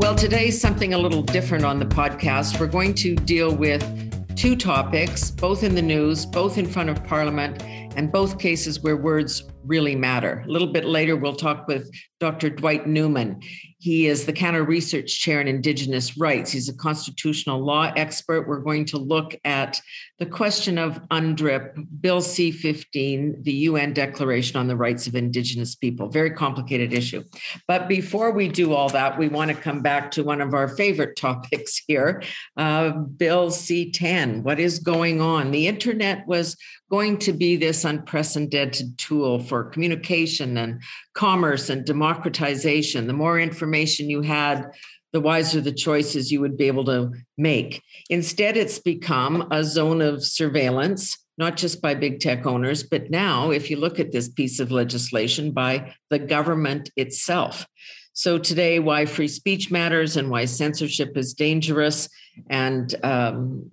Well, today's something a little different on the podcast. We're going to deal with two topics, both in the news, both in front of Parliament, and both cases where words really matter. A little bit later, we'll talk with Dr. Dwight Newman. He is the Canada Research Chair in Indigenous Rights. He's a constitutional law expert. We're going to look at the question of UNDRIP, Bill C 15, the UN Declaration on the Rights of Indigenous People. Very complicated issue. But before we do all that, we want to come back to one of our favorite topics here uh, Bill C 10. What is going on? The internet was going to be this unprecedented tool for communication and commerce and democratization. The more information you had, the wiser the choices you would be able to make. Instead, it's become a zone of surveillance, not just by big tech owners, but now, if you look at this piece of legislation, by the government itself. So, today, why free speech matters and why censorship is dangerous. And um,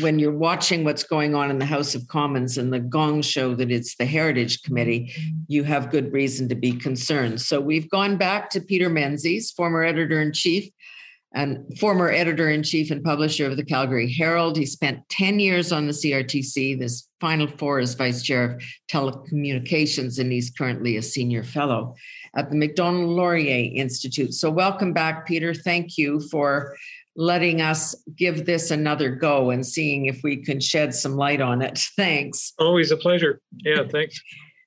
when you're watching what's going on in the House of Commons and the gong show that it's the Heritage Committee, you have good reason to be concerned. So we've gone back to Peter Menzies, former editor in chief and former editor in chief and publisher of the Calgary Herald. He spent 10 years on the CRTC, this final four as vice chair of telecommunications, and he's currently a senior fellow at the Macdonald Laurier Institute. So welcome back, Peter. Thank you for letting us give this another go and seeing if we can shed some light on it. Thanks. Always a pleasure. Yeah, thanks.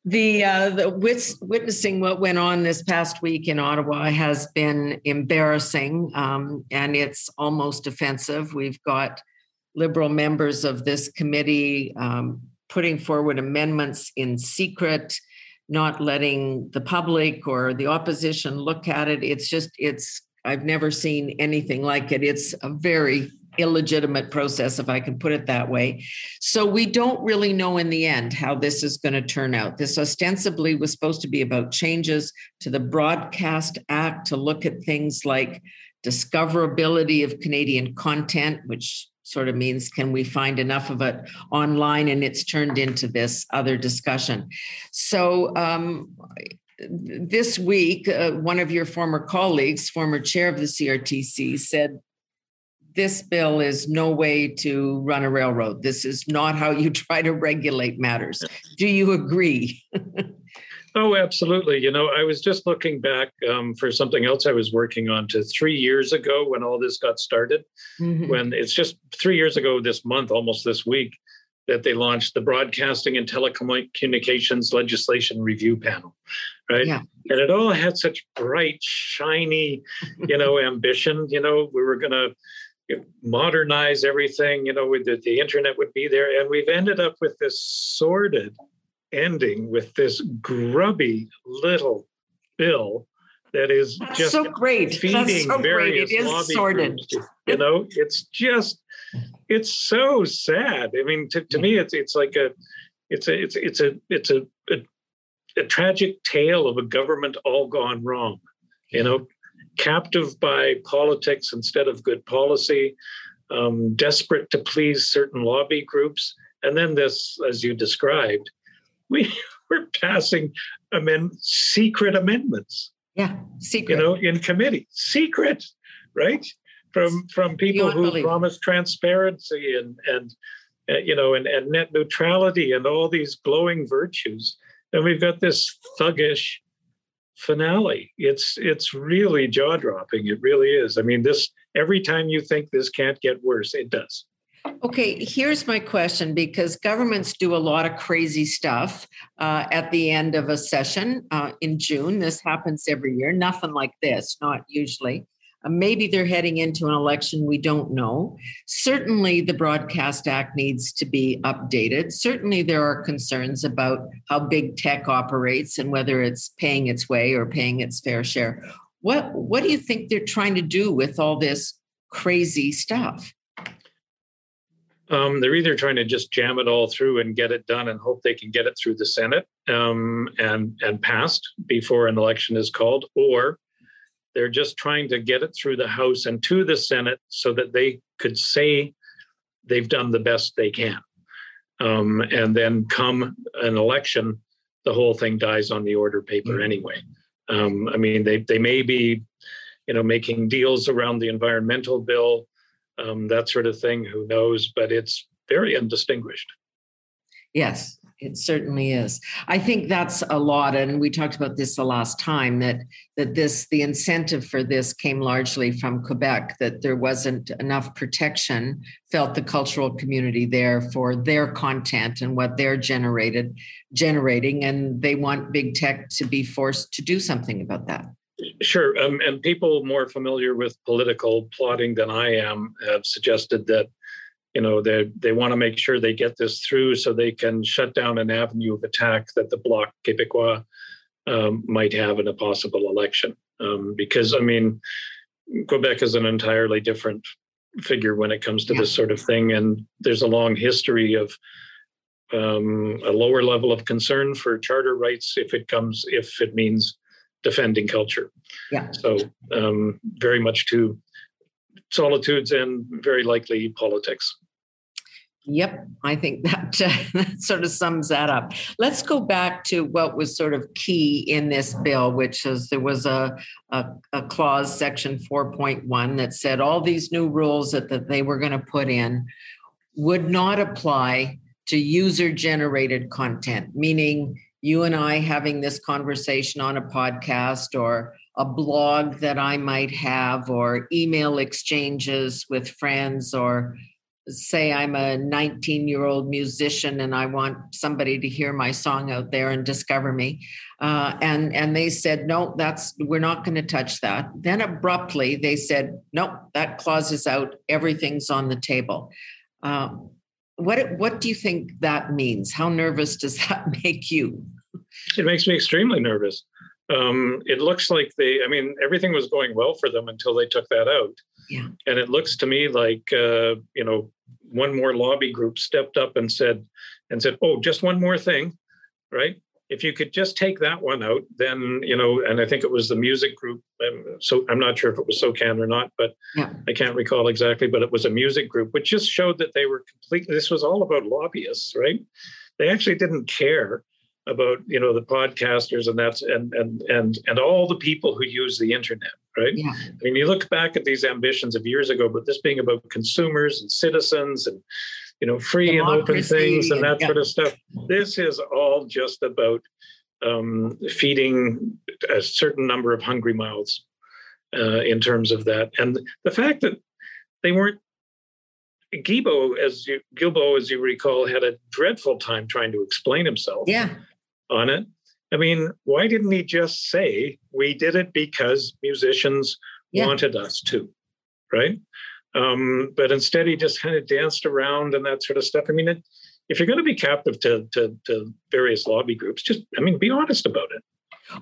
the uh, the wits, witnessing what went on this past week in Ottawa has been embarrassing, um, and it's almost offensive. We've got liberal members of this committee um, putting forward amendments in secret not letting the public or the opposition look at it it's just it's I've never seen anything like it. It's a very illegitimate process, if I can put it that way. So we don't really know in the end how this is going to turn out. This ostensibly was supposed to be about changes to the Broadcast Act to look at things like discoverability of Canadian content, which sort of means can we find enough of it online and it's turned into this other discussion so um, this week, uh, one of your former colleagues, former chair of the CRTC, said this bill is no way to run a railroad. This is not how you try to regulate matters. Do you agree? oh, absolutely. You know, I was just looking back um, for something else I was working on to three years ago when all this got started. Mm-hmm. When it's just three years ago this month, almost this week, that they launched the Broadcasting and Telecommunications Legislation Review Panel, right? Yeah. And it all had such bright, shiny, you know, ambition. You know, we were going to modernize everything. You know, the, the internet would be there, and we've ended up with this sordid ending with this grubby little bill that is That's just so great. feeding so various great. It is. Groups. You know, it's just it's so sad. I mean, to, to me, it's it's like a it's a it's it's a it's a, a, a tragic tale of a government all gone wrong. You know, captive by politics instead of good policy, um, desperate to please certain lobby groups, and then this, as you described, we were passing amend secret amendments. Yeah, secret. You know, in committee, secret, right? from from people who promise transparency and and uh, you know and, and net neutrality and all these glowing virtues and we've got this thuggish finale. It's it's really jaw dropping it really is. I mean this every time you think this can't get worse it does. Okay, here's my question because governments do a lot of crazy stuff uh, at the end of a session uh, in June. This happens every year, nothing like this, not usually. Uh, maybe they're heading into an election, we don't know. Certainly, the Broadcast Act needs to be updated. Certainly, there are concerns about how big tech operates and whether it's paying its way or paying its fair share. What, what do you think they're trying to do with all this crazy stuff? Um, they're either trying to just jam it all through and get it done and hope they can get it through the Senate um, and and passed before an election is called, or they're just trying to get it through the House and to the Senate so that they could say they've done the best they can. Um, and then come an election, the whole thing dies on the order paper mm-hmm. anyway. Um, I mean, they they may be you know, making deals around the environmental bill, um, that sort of thing. Who knows? But it's very undistinguished. Yes, it certainly is. I think that's a lot, and we talked about this the last time that that this the incentive for this came largely from Quebec that there wasn't enough protection felt the cultural community there for their content and what they're generated generating, and they want big tech to be forced to do something about that. Sure, um, and people more familiar with political plotting than I am have suggested that you know they they want to make sure they get this through so they can shut down an avenue of attack that the bloc québécois um, might have in a possible election. Um, because i mean quebec is an entirely different figure when it comes two yeah. this sort of thing and there's a long history of um, a lower level of concern for charter rights if it comes if it means defending culture. Yeah. So um, very much to solitudes and very likely politics Yep, I think that, uh, that sort of sums that up. Let's go back to what was sort of key in this bill, which is there was a, a, a clause, section 4.1, that said all these new rules that, that they were going to put in would not apply to user generated content, meaning you and I having this conversation on a podcast or a blog that I might have or email exchanges with friends or say I'm a 19 year old musician and I want somebody to hear my song out there and discover me. Uh, and, and they said, no, that's, we're not going to touch that. Then abruptly they said, nope, that clause is out. Everything's on the table. Um, what, what do you think that means? How nervous does that make you? It makes me extremely nervous. Um, it looks like they, I mean, everything was going well for them until they took that out. Yeah. And it looks to me like, uh, you know, one more lobby group stepped up and said, and said, oh, just one more thing, right? If you could just take that one out, then you know. And I think it was the music group. Um, so I'm not sure if it was SOCAN or not, but yeah. I can't recall exactly. But it was a music group, which just showed that they were completely. This was all about lobbyists, right? They actually didn't care about you know the podcasters and that's and and and and all the people who use the internet right yeah. i mean you look back at these ambitions of years ago but this being about consumers and citizens and you know free Democracy, and open things and that yeah. sort of stuff this is all just about um, feeding a certain number of hungry mouths uh, in terms of that and the fact that they weren't Guilbeault, as you Guilbeault, as you recall, had a dreadful time trying to explain himself. Yeah on it. I mean, why didn't he just say we did it because musicians yeah. wanted us to, right? Um, but instead, he just kind of danced around and that sort of stuff. I mean, it, if you're going to be captive to, to, to various lobby groups, just I mean, be honest about it.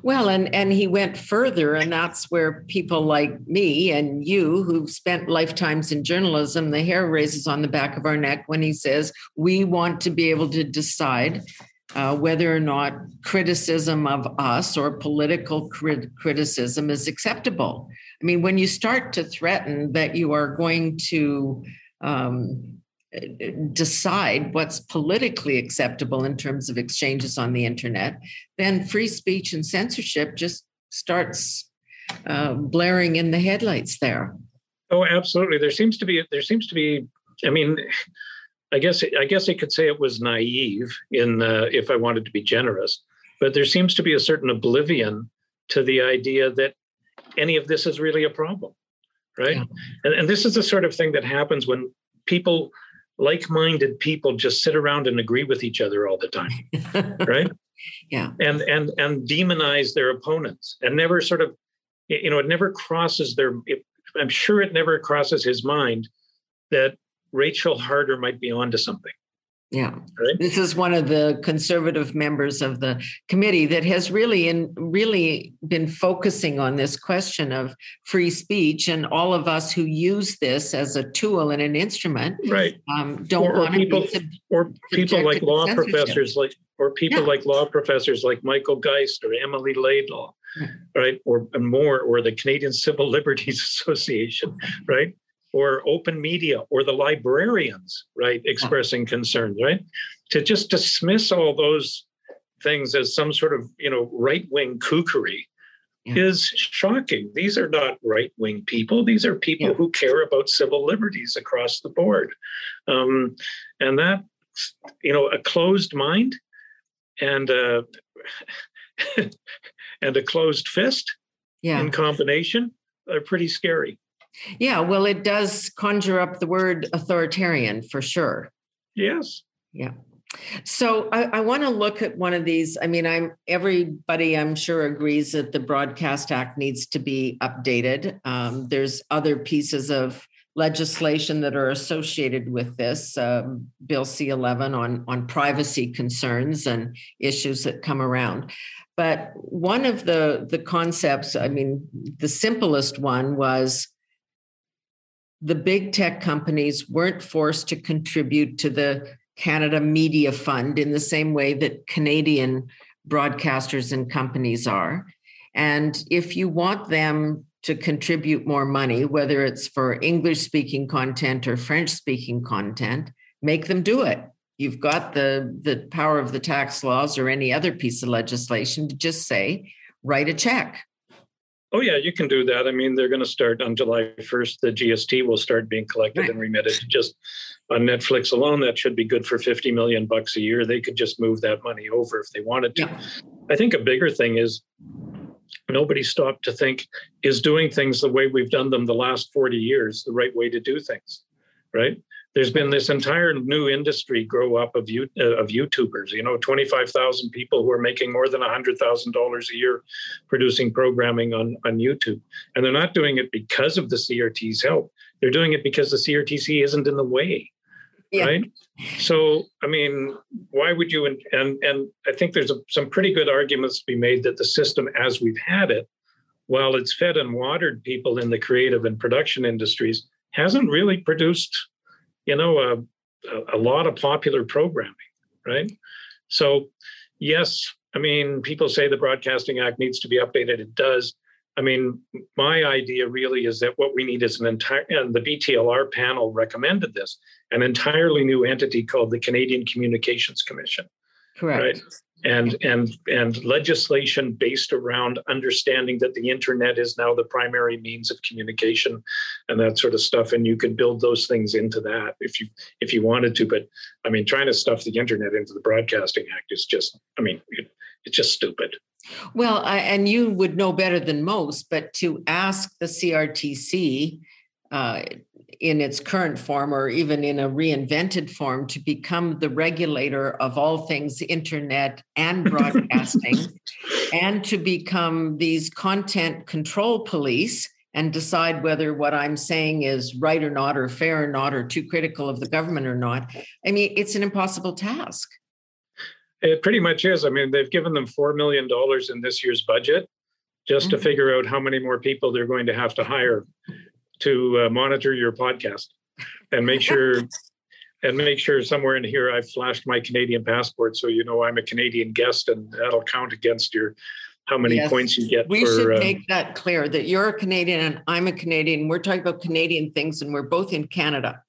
Well, and and he went further, and that's where people like me and you, who've spent lifetimes in journalism, the hair raises on the back of our neck when he says we want to be able to decide uh, whether or not criticism of us or political crit- criticism is acceptable. I mean, when you start to threaten that you are going to um, decide what's politically acceptable in terms of exchanges on the internet, then free speech and censorship just starts uh, blaring in the headlights there. Oh, absolutely. There seems to be there seems to be. I mean, I guess I guess I could say it was naive in uh, if I wanted to be generous, but there seems to be a certain oblivion to the idea that any of this is really a problem, right? Yeah. And, and this is the sort of thing that happens when people, like-minded people, just sit around and agree with each other all the time, right? Yeah. And and and demonize their opponents and never sort of, you know, it never crosses their. It, I'm sure it never crosses his mind that Rachael Harder might be onto something. Yeah. Right? This is one of the conservative members of the committee that has really in really been focusing on this question of free speech and all of us who use this as a tool and an instrument right um, don't or, want people to be or people like law professors like or people yeah. like law professors like Michael Geist or Emily Laidlaw yeah. right or more or the Canadian Civil Liberties Association right or open media or the librarians, right, expressing concerns, right? To just dismiss all those things as some sort of, you know, right wing kookery yeah. is shocking. These are not right wing people. These are people yeah. who care about civil liberties across the board. Um, and that, you know, a closed mind and a, and a closed fist yeah. in combination are pretty scary. Yeah, well, it does conjure up the word authoritarian for sure. Yes. Yeah. So I, I want to look at one of these. I mean, I'm everybody I'm sure agrees that the Broadcast Act needs to be updated. Um, there's other pieces of legislation that are associated with this um, bill c11 on on privacy concerns and issues that come around but one of the the concepts i mean the simplest one was the big tech companies weren't forced to contribute to the Canada Media Fund in the same way that Canadian broadcasters and companies are. And if you want them to contribute more money, whether it's for English speaking content or French speaking content, make them do it. You've got the, the power of the tax laws or any other piece of legislation to just say, write a check. Oh yeah, you can do that. I mean, they're going to start on July 1st. The GST will start being collected right. and remitted. Just on Netflix alone, that should be good for 50 million bucks a year. They could just move that money over if they wanted to. Yeah. I think a bigger thing is nobody stopped to think is doing things the way we've done them the last 40 years the right way to do things, right? There's been this entire new industry grow up of you uh, of YouTubers. You know, 25,000 people who are making more than $100,000 a year producing programming on on YouTube, and they're not doing it because of the CRT's help. They're doing it because the CRTC isn't in the way, yeah. right? So, I mean, why would you? And and, and I think there's a, some pretty good arguments to be made that the system, as we've had it, while it's fed and watered people in the creative and production industries, hasn't really produced you know, a, a lot of popular programming, right? So, yes, I mean, people say the Broadcasting Act needs to be updated. It does. I mean, my idea really is that what we need is an entire, and the BTLR panel recommended this, an entirely new entity called the Canadian Communications Commission. Correct. Right? And and and legislation based around understanding that the internet is now the primary means of communication and that sort of stuff. And you could build those things into that if you if you wanted to. But i mean trying to stuff the internet into the broadcasting act is just i mean it, it's just stupid. Well I, and you would know better than most but to ask the crtc uh, in its current form or even in a reinvented form to become the regulator of all things internet and broadcasting and to become these content control police and decide whether what I'm saying is right or not, or fair or not, or too critical of the government or not. I mean, it's an impossible task. It pretty much is. I mean, they've given them $4 million in this year's budget just mm-hmm. to figure out how many more people they're going to have to hire to uh, monitor your podcast and make sure and make sure somewhere in here I've flashed my Canadian passport so you know I'm a Canadian guest and that'll count against your how many yes. points you get. We for, should uh, make that clear that you're a Canadian and I'm a Canadian. We're talking about Canadian things and we're both in Canada.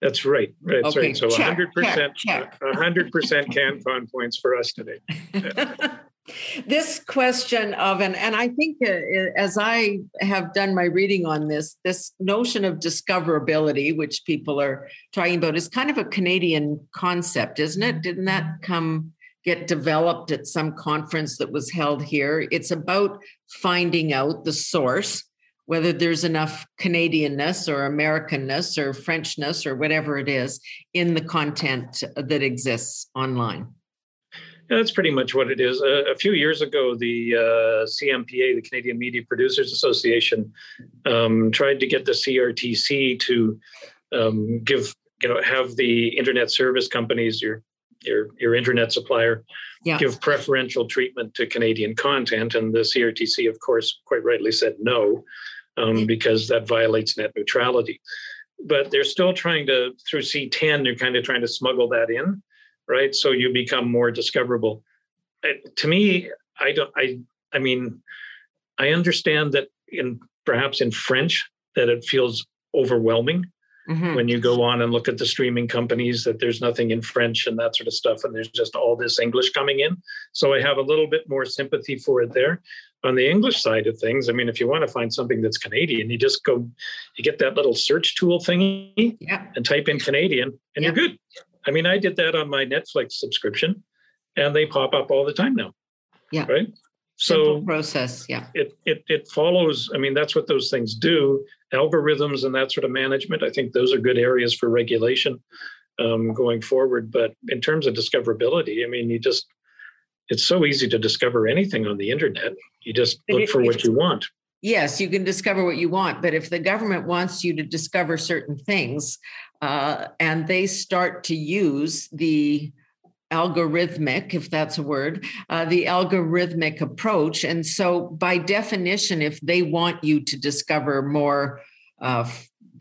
That's right. That's okay. right. So check, 100%, check, check. 100% CanCon points for us today. This question of and and i think uh, as i have done my reading on this this notion of discoverability which people are talking about is kind of a canadian concept isn't it? Didn't that come get developed at some conference that was held here? It's about finding out the source whether there's enough canadianness or americanness or frenchness or whatever it is in the content that exists online that's pretty much what it is. a few years ago, the uh, CMPA, the Canadian Media Producers Association, um, tried to get the CRTC to um, give, you know, have the internet service companies, your your your internet supplier, yeah. give preferential treatment to Canadian content, and the CRTC, of course, quite rightly said no, um, because that violates net neutrality. But they're still trying to, through C10, they're kind of trying to smuggle that in right? So you become more discoverable. to me, I don't. I I mean, I understand that in perhaps in French that it feels overwhelming, mm-hmm. when you go on and look at the streaming companies that there's nothing in French and that sort of stuff, and there's just all this English coming in. So I have a little bit more sympathy for it there. On the English side of things, I mean, if you want to find something that's Canadian, you just go, you get that little search tool thingy yeah. and type in Canadian, and yeah. you're good. I mean, I did that on my Netflix subscription, and they pop up all the time now. Yeah. Right. So Simple process, yeah. It it it follows. I mean, that's what those things do. Algorithms and that sort of management. I think those are good areas for regulation um, going forward. But in terms of discoverability, I mean, you just it's so easy to discover anything on the internet. You just look for what you want. Yes, you can discover what you want, but if the government wants you to discover certain things, uh, and they start to use the algorithmic, if that's a word, uh, the algorithmic approach. And so, by definition, if they want you to discover more uh,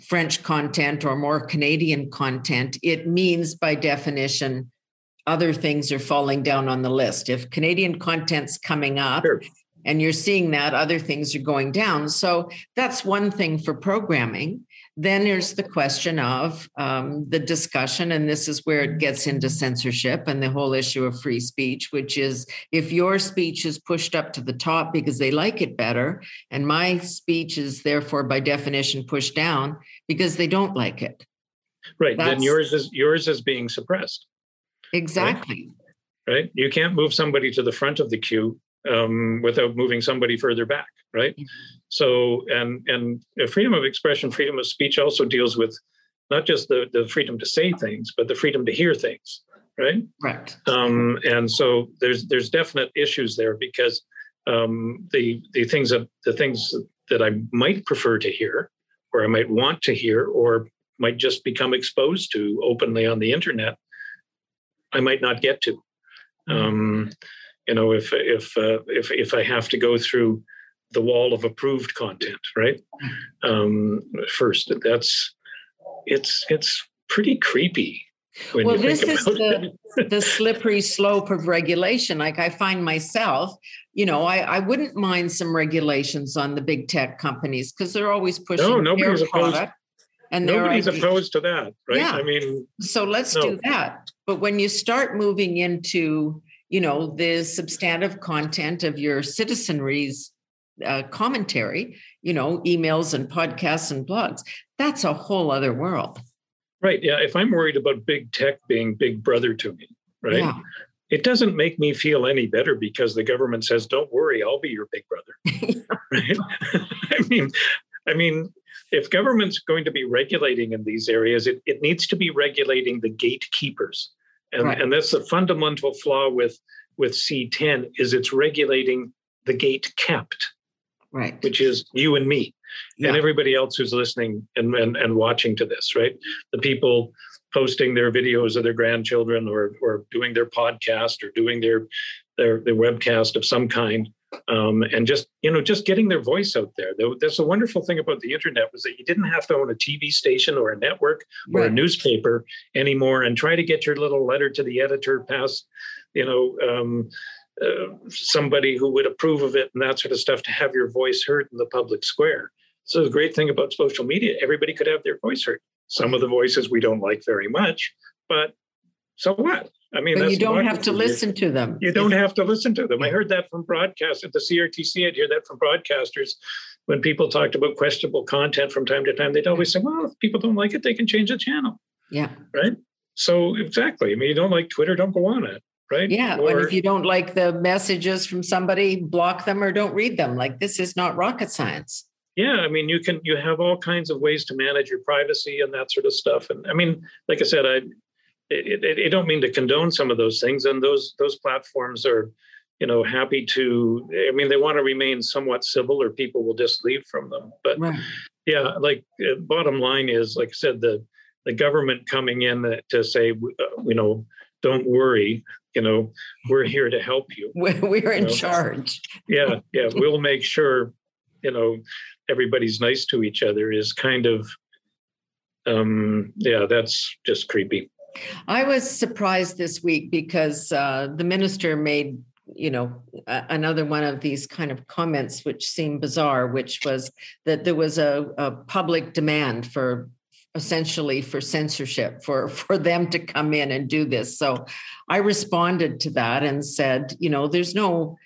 French content or more Canadian content, it means by definition, other things are falling down on the list. If Canadian content's coming up, sure. And you're seeing that, other things are going down. So that's one thing for programming. Then there's the question of um, the discussion, and this is where it gets into censorship and the whole issue of free speech, which is if your speech is pushed up to the top because they like it better, and my speech is therefore by definition pushed down because they don't like it. Right. That's, then yours is yours is being suppressed. Exactly. Right? right? You can't move somebody to the front of the queue um, without moving somebody further back, right? So, and and freedom of expression, freedom of speech also deals with not just the the freedom to say things, but the freedom to hear things, right? Right. Um, and so there's there's definite issues there because um, the the things that the things that I might prefer to hear, or I might want to hear, or might just become exposed to openly on the internet, I might not get to. Mm-hmm. You know if if uh, if if i have to go through the wall of approved content right um, first that's it's it's pretty creepy well this is the, the slippery slope of regulation like i find myself you know i, I wouldn't mind some regulations on the big tech companies because they're always pushing no, nobody's opposed, product and nobody's opposed to that right yeah. i mean so let's no. do that but when you start moving into you know the substantive content of your citizenry's uh, commentary you know emails and podcasts and blogs. That's a whole other world. Right yeah if i'm worried about big tech being big brother to me right yeah. it doesn't make me feel any better because the government says don't worry i'll be your big brother. Right? I mean i mean if government's going to be regulating in these areas it, it needs to be regulating the gatekeepers and, right. and that's the fundamental flaw with with C10 is it's regulating the gate kept, right? Which is you and me yeah. and everybody else who's listening and, and and watching to this, right? The people posting their videos of their grandchildren or or doing their podcast or doing their their their webcast of some kind um, and just you know just getting their voice out there. That's a wonderful thing about the internet was that you didn't have to own a tv station or a network or right. a newspaper anymore and try to get your little letter to the editor past you know um, uh, somebody who would approve of it and that sort of stuff to have your voice heard in the public square. So the great thing about social media everybody could have their voice heard. Some of the voices we don't like very much but so what I mean, you don't have to listen to them. You don't have to listen to them. I heard that from broadcast at the CRTC. I'd hear that from broadcasters when people talked about questionable content from time to time. They'd always say, "Well, if people don't like it, they can change the channel." Yeah. Right. So exactly. I mean, you don't like Twitter, don't go on it. Right. Yeah. Or, and if you don't like the messages from somebody, block them or don't read them. Like this is not rocket science. Yeah, I mean, you can you have all kinds of ways to manage your privacy and that sort of stuff. And I mean, like I said, I it, it, it, don't mean to condone some of those things and those those platforms are you know happy to i mean they want to remain somewhat civil or people will just leave from them but right. yeah like uh, bottom line is like i said the the government coming in to say uh, you know don't worry you know we're here to help you we're in you know? charge yeah yeah we'll make sure you know everybody's nice to each other is kind of um yeah that's just creepy I was surprised this week because uh, the minister made, you know, a- another one of these kind of comments which seemed bizarre, which was that there was a, a public demand for essentially for censorship for for them to come in and do this. So i responded to that and said you know there's no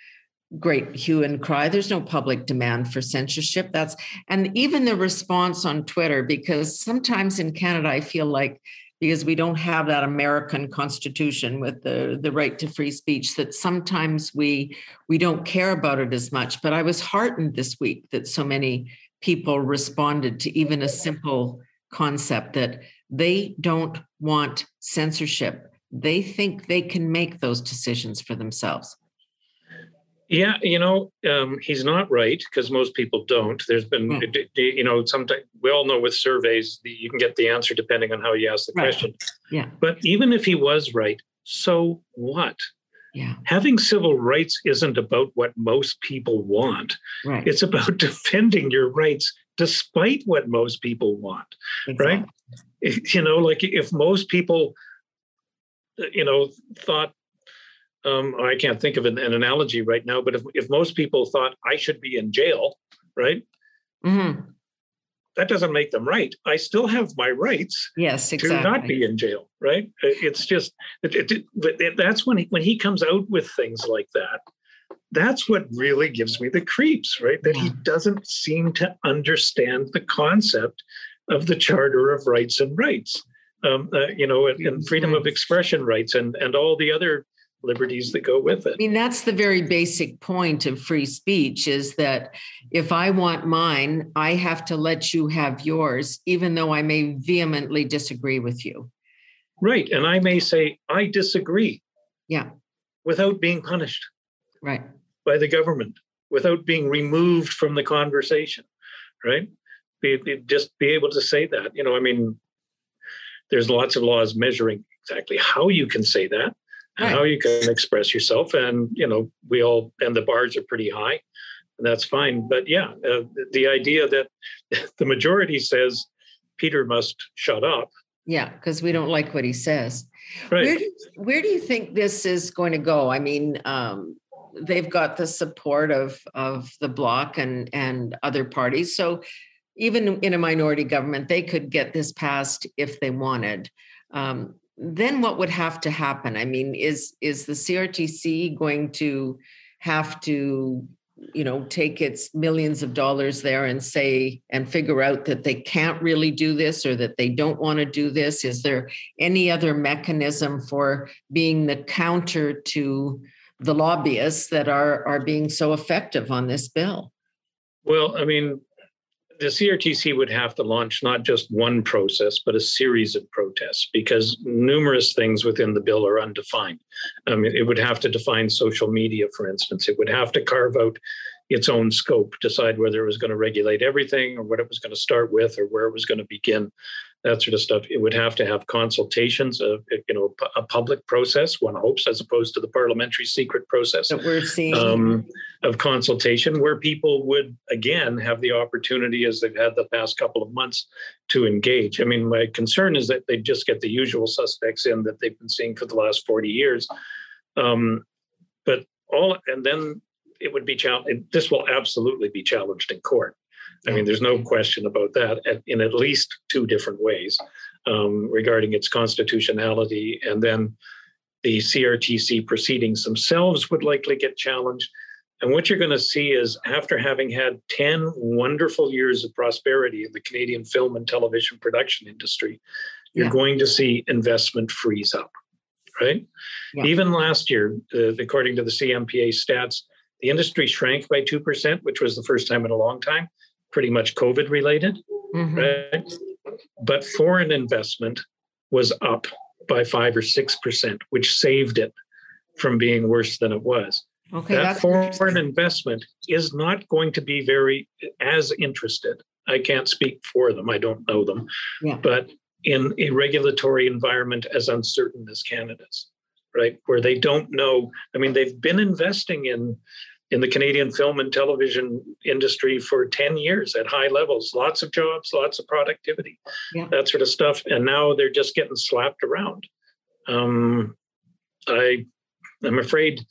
great hue and cry. There's no public demand for censorship. That's and even the response on twitter because sometimes in canada i feel like because we don't have that american constitution with the the right to free speech that sometimes we we don't care about it as much but i was heartened this week that so many people responded to even a simple concept that they don't want censorship. They think they can make those decisions for themselves. Yeah, you know, um, he's not right because most people don't. There's been, mm. you know, sometimes we all know with surveys you can get the answer depending on how you ask the right. question. Yeah. But even if he was right, so what? Yeah. Having civil rights isn't about what most people want. Right. It's about defending your rights despite what most people want. Exactly. Right. You know, like if most people, you know, thought, um, I can't think of an, an, analogy right now, but if, if most people thought I should be in jail, right? Mm-hmm. That doesn't make them right. I still have my rights. Yes, exactly. To not be in jail, right? It's just it, it, it, that's when he, when he comes out with things like that that's what really gives me the creeps, right? That he doesn't seem to understand the concept of the Charter of Rights and Rights, um, uh, you know, and, and, freedom of expression rights and, and all the other liberties that go with it. I mean, that's the very basic point of free speech is that if I want mine, I have to let you have yours, even though I may vehemently disagree with you. Right. And I may say, I disagree. Yeah. Without being punished. Right by the government without being removed from the conversation, right? Be, be, just be able to say that. You know, I mean, there's lots of laws measuring exactly how you can say that and right. how you can express yourself. And, you know, we all, and the bars are pretty high, and that's fine. But yeah, uh, the idea that the majority says Peter must shut up. Yeah, because we don't like what he says. Right. Where do, where do you think this is going to go? I mean, um, they've got the support of of the bloc and and other parties. So even in a minority government, they could get this passed if they wanted. Um, then what would have to happen? I mean, is is the CRTC going to have to you know take its millions of dollars there and say and figure out that they can't really do this or that they don't want to do this is there any other mechanism for being the counter to the lobbyists that are are being so effective on this bill? Well, I mean, the CRTC would have to launch not just one process, but a series of protests because numerous things within the bill are undefined. It would have to define social media, for instance. It would have to carve out its own scope, decide whether it was going to regulate everything or what it was going to start with or where it was going to begin that sort of stuff. It would have to have consultations, of, you know, a public process. One hopes, as opposed to the parliamentary secret process that we're seeing um, of consultation, where people would again have the opportunity, as they've had the past couple of months, to engage. I mean, my concern is that they just get the usual suspects in that they've been seeing for the last forty years. Um, but all, and then it would be challenged. This will absolutely be challenged in court. I mean, there's no question about that in at least two different ways um, regarding its constitutionality. And then the CRTC proceedings themselves would likely get challenged. And what you're going to see is after having had 10 wonderful years of prosperity in the Canadian film and television production industry, you're yeah. going to see investment freeze up, right? Yeah. Even last year, uh, according to the CMPA stats, the industry shrank by 2%, which was the first time in a long time pretty much COVID related, mm-hmm. right? But foreign investment was up by five or six percent, which saved it from being worse than it was. Okay, that foreign investment is not going to be very as interested. I can't speak for them. I don't know them, yeah. but in a regulatory environment as uncertain as Canada's, right, where they don't know. I mean, they've been investing in in the Canadian film and television industry for 10 years at high levels, lots of jobs, lots of productivity, yeah. that sort of stuff. And now they're just getting slapped around. Um, I, I'm afraid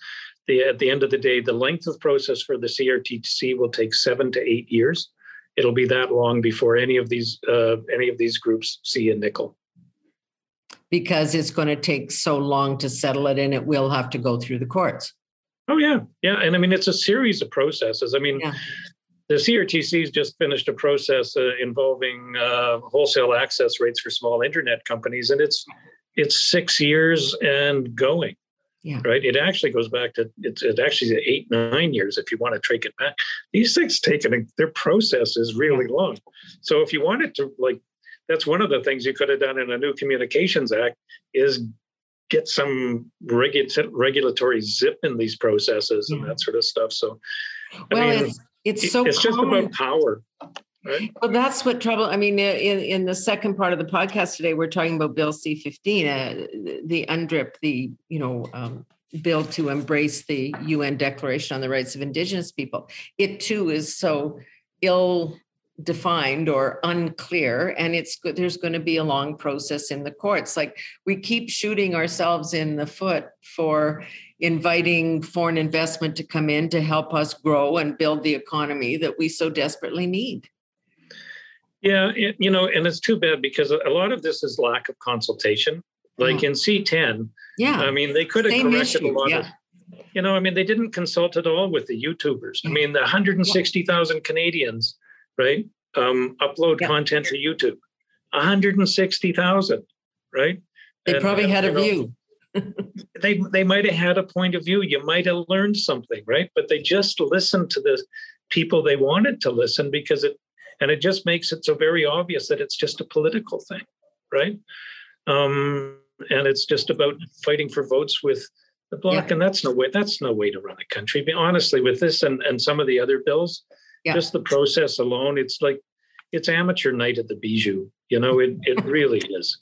the, at the end of the day, the length of process for the CRTC will take seven to eight years. it'll be that long before any of these uh, any of these groups see a nickel. Because it's going to take so long to settle it, and it will have to go through the courts. Oh yeah, yeah, and I mean it's a series of processes. I mean, yeah. the CRTC's just finished a process uh, involving uh, wholesale access rates for small internet companies, and it's it's six years and going. Yeah. Right. It actually goes back to it's it actually eight nine years if you want to take it back. These things taken their process is really yeah. long. So if you wanted to like, that's one of the things you could have done in a new communications act is get some regu- regulatory zip in these processes and that sort of stuff. So, well, I mean, it's, it's so it's just about power. Right? Well, that's what trouble. I mean, in, in the second part of the podcast today, we're talking about Bill C fifteen, uh, the UNDRIP, the you know um, bill to embrace the UN Declaration on the Rights of Indigenous People. It too is so ill defined or unclear and it's there's going to be a long process in the courts like we keep shooting ourselves in the foot for inviting foreign investment to come in to help us grow and build the economy that we so desperately need yeah, it, you know, and it's too bad because a lot of this is lack of consultation. Like yeah. in C10, yeah, I mean, they could have Same corrected issue. a lot yeah. of. You know, I mean, they didn't consult at all with the YouTubers. I mean, the 160,000 Canadians, right, um, upload content to YouTube. 160,000, right? They and, probably had a know, view. they they might have had a point of view. You might have learned something, right? But they just listened to the people they wanted to listen because it and it just makes it so very obvious that it's just a political thing right um, and it's just about fighting for votes with the bloc yeah. and that's no way that's no way to run a country but honestly with this and, and some of the other bills yeah. just the process alone it's like it's amateur night at the bijou you know it, it really is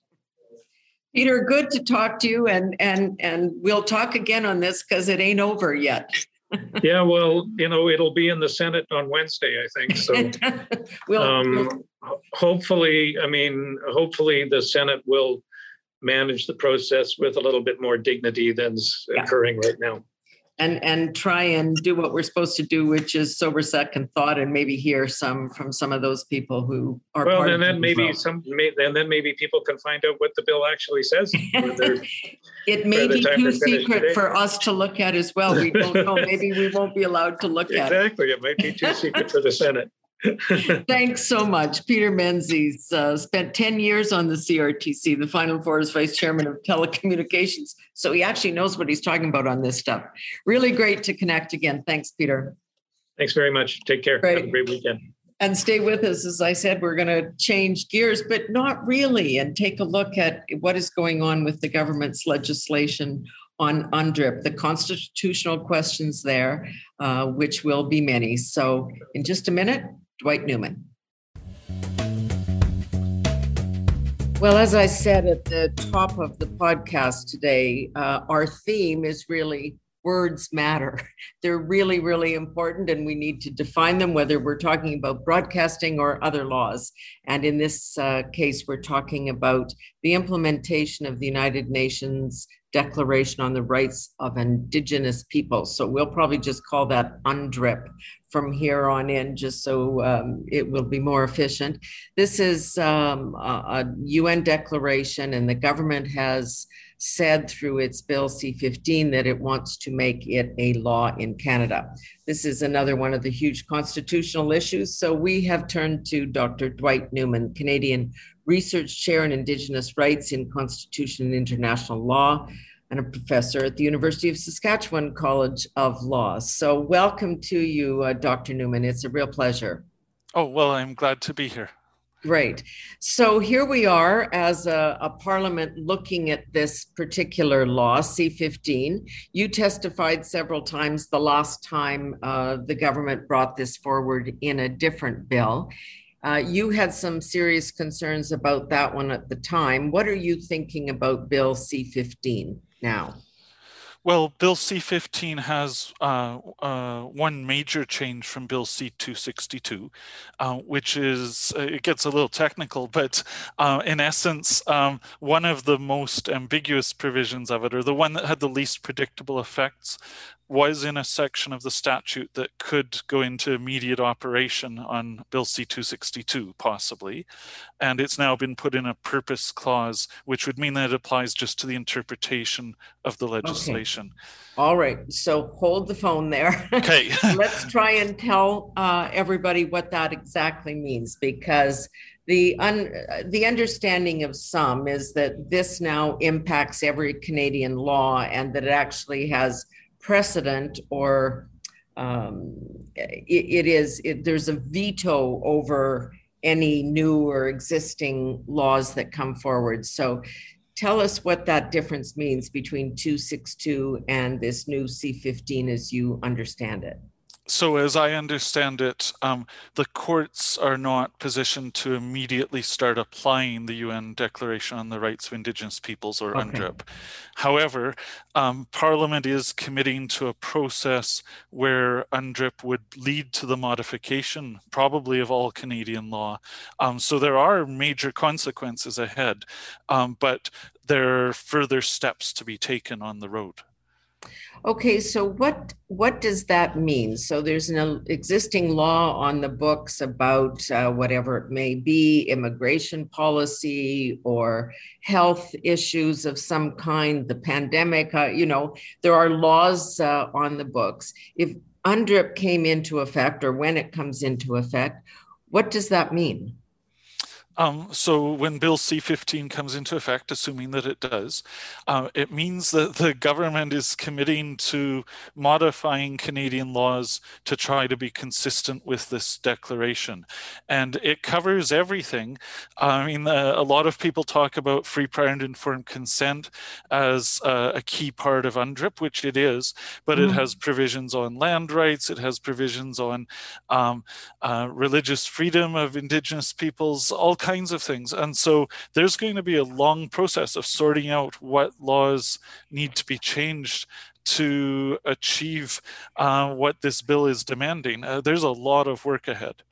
peter good to talk to you and and and we'll talk again on this because it ain't over yet yeah, well, you know, it'll be in the Senate on Wednesday, I think. So, we'll, um, hopefully, I mean, hopefully the Senate will manage the process with a little bit more dignity than's yeah. occurring right now and and try and do what we're supposed to do, which is sober second thought, and maybe hear some from some of those people who are. Well, and then maybe well. some, and then maybe people can find out what the bill actually says. it may be too secret today. for us to look at as well. We don't know. maybe we won't be allowed to look exactly. at. Exactly, it might be too secret for the Senate. Thanks so much. Peter Menzies uh, spent 10 years on the CRTC, the Final Four as vice chairman of telecommunications. So he actually knows what he's talking about on this stuff. Really great to connect again. Thanks, Peter. Thanks very much. Take care. Great. Have a great weekend. And stay with us. As I said, we're going to change gears, but not really, and take a look at what is going on with the government's legislation on UNDRIP, the constitutional questions there, uh, which will be many. So, in just a minute, Dwight Newman. Well, as I said at the top of the podcast today, uh, our theme is really words matter. They're really, really important, and we need to define them, whether we're talking about broadcasting or other laws. And in this uh, case, we're talking about the implementation of the United Nations Declaration on the Rights of Indigenous Peoples. So we'll probably just call that UNDRIP from here on in, just so um, it will be more efficient. This is um, a, a, UN declaration, and the government has said through its Bill C 15 that it wants to make it a law in Canada. This is another one of the huge constitutional issues. So we have turned to Dr. Dwight Newman, Canadian Research Chair in Indigenous Rights in Constitution and International Law and a professor at the University of Saskatchewan College of Law. So, welcome to you, uh, Dr. Newman. It's a real pleasure. Oh, well, I'm glad to be here. Great. So, here we are as a, a parliament looking at this particular law, C15. You testified several times the last time uh, the government brought this forward in a different bill. Uh, you had some serious concerns about that one at the time. What are you thinking about Bill C 15 now? Well, Bill C 15 has uh, uh, one major change from Bill C 262, uh, which is, uh, it gets a little technical, but uh, in essence, um, one of the most ambiguous provisions of it, or the one that had the least predictable effects, was in a section of the statute that could go into immediate operation on Bill C 262, possibly. And it's now been put in a purpose clause, which would mean that it applies just to the interpretation of the legislation. Okay. All right. So hold the phone there. Okay. Let's try and tell uh, everybody what that exactly means because the un, the understanding of some is that this now impacts every Canadian law and that it actually has precedent or um, it, it is it, there's a veto over any new or existing laws that come forward. So tell us what that difference means between 262 and this new C15 as you understand it so as I understand it, um, the courts are not positioned to immediately start applying the UN Declaration on the Rights of Indigenous Peoples or okay. UNDRIP. However, um, Parliament is committing to a process where UNDRIP would lead to the modification, probably of all Canadian law. Um, so there are major consequences ahead, um, but there are further steps to be taken on the road. Okay, so what what does that mean? So there's an existing law on the books about uh, whatever it may be, immigration policy or health issues of some kind, the pandemic. Uh, you know, there are laws uh, on the books. If UNDRIP came into effect, or when it comes into effect, what does that mean? Um, so when Bill C-15 comes into effect, assuming that it does, uh, it means that the government is committing to modifying Canadian laws to try to be consistent with this declaration. And it covers everything. I mean, uh, a lot of people talk about free, prior, and informed consent as uh, a key part of UNDRIP, which it is, but mm. it has provisions on land rights, it has provisions on um, uh, religious freedom of Indigenous peoples, all kinds of things. And so there's going to be a long process of sorting out what laws need to be changed to achieve uh, what this bill is demanding. Uh, there's a lot of work ahead.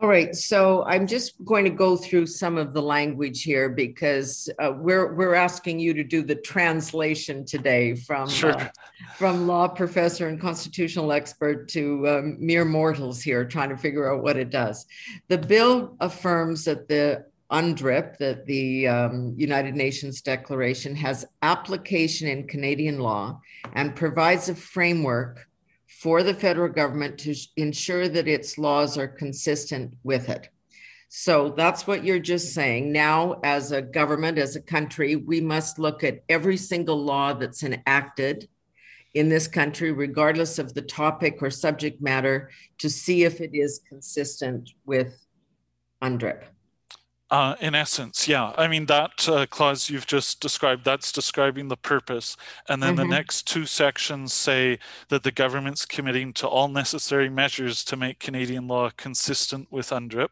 All right, so I'm just going to go through some of the language here because uh, we're we're asking you to do the translation today from sure. uh, from law professor and constitutional expert to um, mere mortals here trying to figure out what it does. The bill affirms that the UNDRIP, that the um, United Nations Declaration has application in Canadian law and provides a framework for the federal government to ensure that its laws are consistent with it. So that's what you're just saying. Now, as a government, as a country, we must look at every single law that's enacted in this country, regardless of the topic or subject matter, to see if it is consistent with UNDRIP. Uh, in essence, yeah. I mean, that uh, clause you've just described, that's describing the purpose. And then mm-hmm. the next two sections say that the government's committing to all necessary measures to make Canadian law consistent with UNDRIP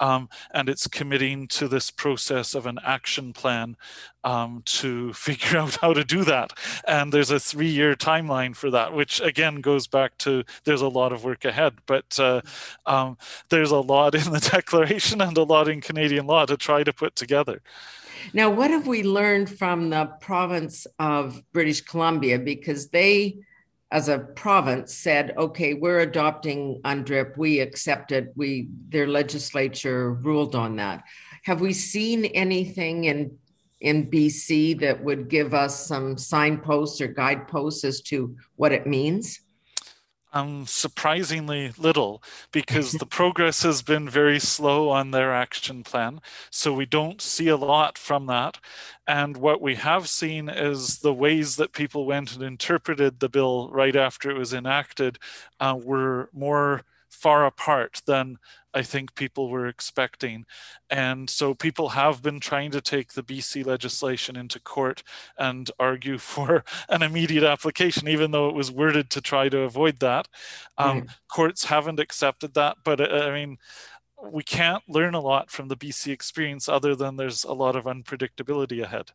um, and it's committing to this process of an action plan um, to figure out how to do that. And there's a three-year timeline for that, which again goes back to there's a lot of work ahead, but uh, um, there's a lot in the declaration and a lot in Canadian law to try to put together. Now, what have we learned from the province of British Columbia? Because they as a province said, okay, we're adopting UNDRIP, we accept it, we their legislature ruled on that. Have we seen anything in in BC that would give us some signposts or guideposts as to what it means? Um, surprisingly little because the progress has been very slow on their action plan. So we don't see a lot from that. And what we have seen is the ways that people went and interpreted the bill right after it was enacted uh, were more far apart than I think people were expecting. And so people have been trying to take the BC legislation into court and argue for an immediate application, even though it was worded to try to avoid that. Um, mm. Courts haven't accepted that, but uh, I mean, we can't learn a lot from the BC experience other than there's a lot of unpredictability ahead.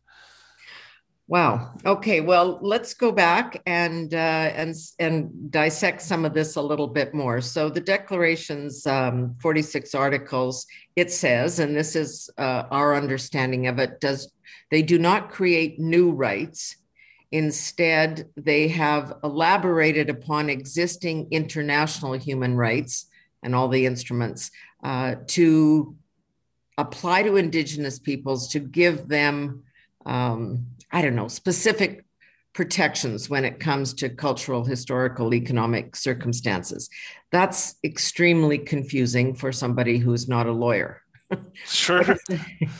Wow. Okay. Well, let's go back and uh, and and dissect some of this a little bit more. So the Declaration's um, 46 articles. It says, and this is uh, our understanding of it. Does they do not create new rights, Instead, they have elaborated upon existing international human rights and all the instruments uh, to apply to Indigenous peoples to give them, um, I don't know, specific protections when it comes to cultural, historical, economic circumstances. That's extremely confusing for somebody who's not a lawyer. sure.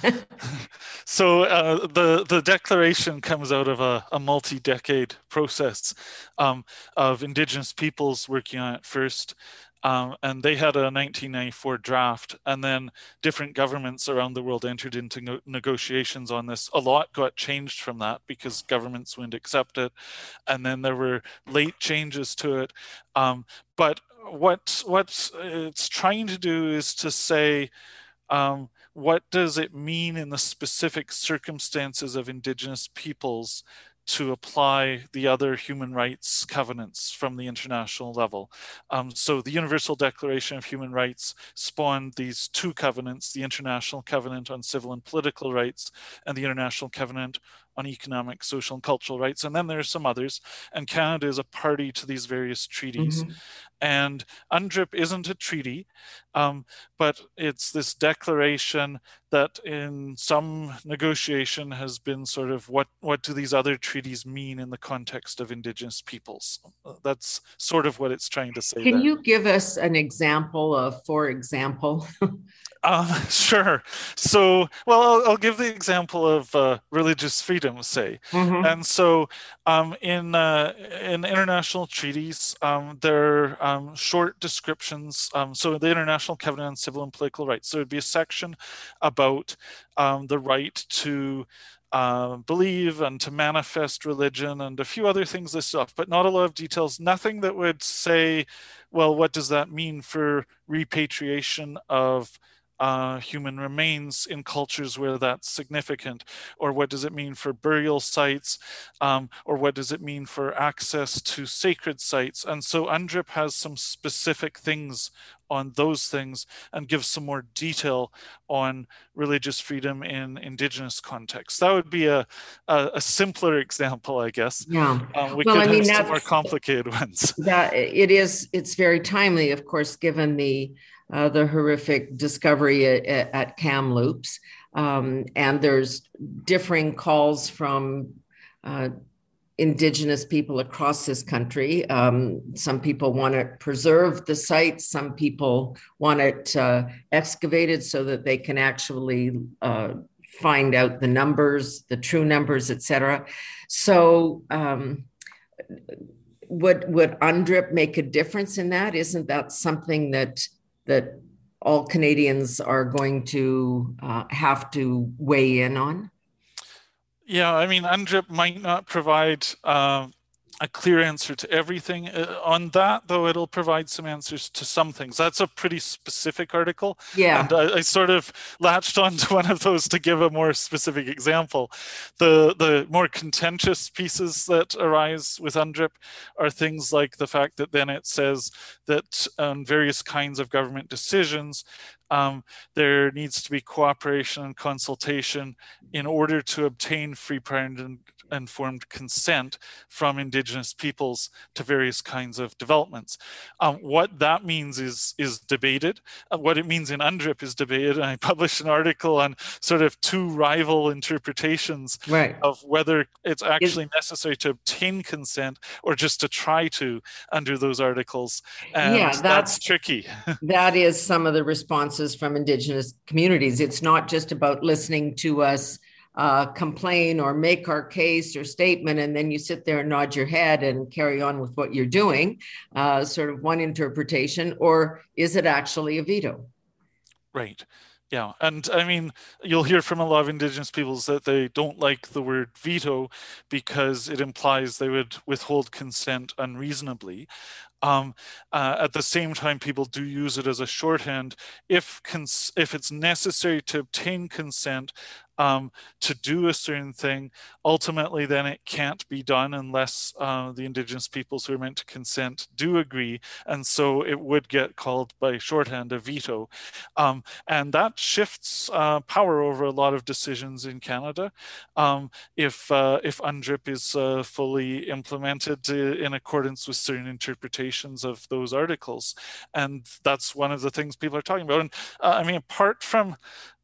so uh, the the declaration comes out of a, a multi-decade process um, of Indigenous peoples working on it first, um, and they had a 1994 draft, and then different governments around the world entered into no- negotiations on this. A lot got changed from that because governments wouldn't accept it, and then there were late changes to it. Um, but what what it's trying to do is to say. Um, what does it mean in the specific circumstances of indigenous peoples to apply the other human rights covenants from the international level. Um, so the Universal Declaration of Human Rights spawned these two covenants, the International Covenant on Civil and Political Rights and the International Covenant on economic, social, and cultural rights. And then there are some others. And Canada is a party to these various treaties. Mm-hmm. And UNDRIP isn't a treaty, um, but it's this declaration that in some negotiation has been sort of what, what do these other treaties mean in the context of Indigenous peoples? That's sort of what it's trying to say. Can there. you give us an example of, for example? Um, sure. So, well, I'll, I'll, give the example of uh, religious freedom, say. Mm-hmm. And so, um, in uh, in international treaties, um, there are um, short descriptions. Um, so, the International Covenant on Civil and Political Rights. So, it'd be a section about um, the right to uh, believe and to manifest religion and a few other things this stuff, but not a lot of details. Nothing that would say, well, what does that mean for repatriation of uh, human remains in cultures where that's significant? Or what does it mean for burial sites? Um, or what does it mean for access to sacred sites? And so UNDRIP has some specific things on those things and gives some more detail on religious freedom in indigenous contexts. That would be a, a, a simpler example, I guess. Yeah. Um, we well, could I mean, have some more complicated ones. That it is, it's very timely, of course, given the uh, the horrific discovery at, at Kamloops. Um, and there's differing calls from uh, indigenous people across this country. Um, some people want to preserve the site. Some people want it uh, excavated so that they can actually uh, find out the numbers, the true numbers, etc. So, um, would would UNDRIP make a difference in that? Isn't that something that that all Canadians are going to uh, have to weigh in on? Yeah, I mean, UNDRIP might not provide uh, a clear answer to everything. Uh, on that, though, it'll provide some answers to some things. That's a pretty specific article. Yeah. And I, I sort of latched onto one of those to give a more specific example. The the more contentious pieces that arise with UNDRIP are things like the fact that then it says that on various kinds of government decisions, um, there needs to be cooperation and consultation in order to obtain free, prior, and informed consent from Indigenous peoples to various kinds of developments. Um, what that means is is debated. Uh, what it means in UNDRIP is debated. And I published an article on sort of two rival interpretations right. of whether it's actually is, necessary to obtain consent or just to try to under those articles. And yeah, that's, that's tricky. that is some of the responses from Indigenous communities. It's not just about listening to us uh, complain or make our case or statement, and then you sit there and nod your head and carry on with what you're doing, uh, sort of one interpretation, or is it actually a veto? Right. Yeah, and I mean, you'll hear from a lot of Indigenous peoples that they don't like the word veto because it implies they would withhold consent unreasonably. Um, uh, at the same time, people do use it as a shorthand if cons- if it's necessary to obtain consent um, to do a certain thing, ultimately then it can't be done unless uh, the indigenous peoples who are meant to consent do agree. And so it would get called by shorthand a veto. Um, and that shifts uh, power over a lot of decisions in Canada. Um, if, uh, if UNDRIP is uh, fully implemented uh, in accordance with certain interpretations of those articles. And that's one of the things people are talking about. And uh, I mean, apart from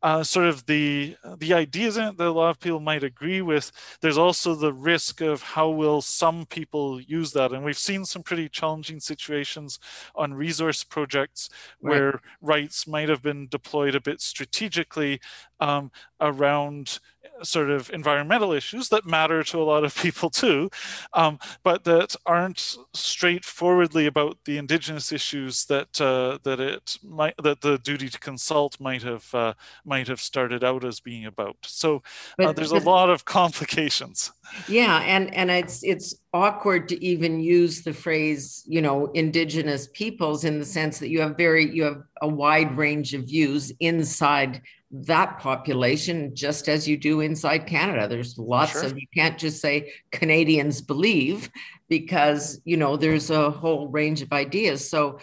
uh, sort of the the ideas in it that a lot of people might agree with. There's also the risk of how will some people use that, and we've seen some pretty challenging situations on resource projects where rights might have been deployed a bit strategically um, around sort of environmental issues that matter to a lot of people too, um, but that aren't straightforwardly about the indigenous issues that uh, that it might that the duty to consult might have uh, might have started out as being about. So uh, there's a lot of complications. Yeah, and and it's it's awkward to even use the phrase you know indigenous peoples in the sense that you have very you have a wide range of views inside that population just as you do inside Canada. There's lots sure. of you can't just say Canadians believe because you know there's a whole range of ideas. So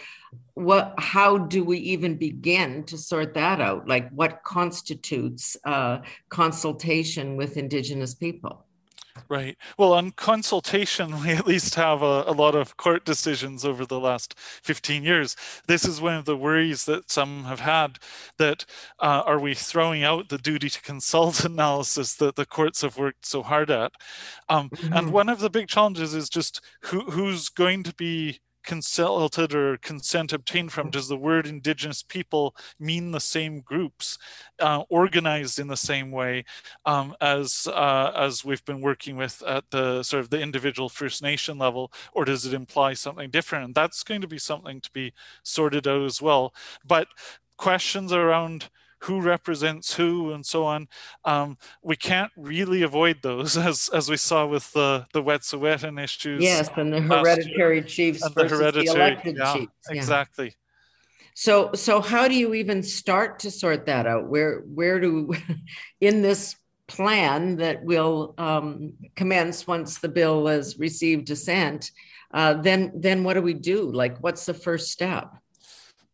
what how do we even begin to sort that out? Like what constitutes uh, consultation with Indigenous people? Right. Well, on consultation, we at least have a, a, lot of court decisions over the last 15 years. This is one of the worries that some have had that uh, are we throwing out the duty to consult analysis that the courts have worked so hard at? Um, mm-hmm. And one of the big challenges is just who, who's going to be consulted or consent obtained from? Does the word indigenous people mean the same groups, uh, organized in the same way um, as uh, as we've been working with at the sort of the individual First Nation level, or does it imply something different? And that's going to be something to be sorted out as well. But questions around who represents who and so on. Um, we can't really avoid those, as as we saw with the the Wet'suwet'en issues. Yes, and the hereditary chiefs and versus the, hereditary, the elected yeah, chiefs. Yeah. Exactly. So so how do you even start to sort that out? Where where do in this plan that will um, commence once the bill has received assent? Uh, then then what do we do? Like, what's the first step?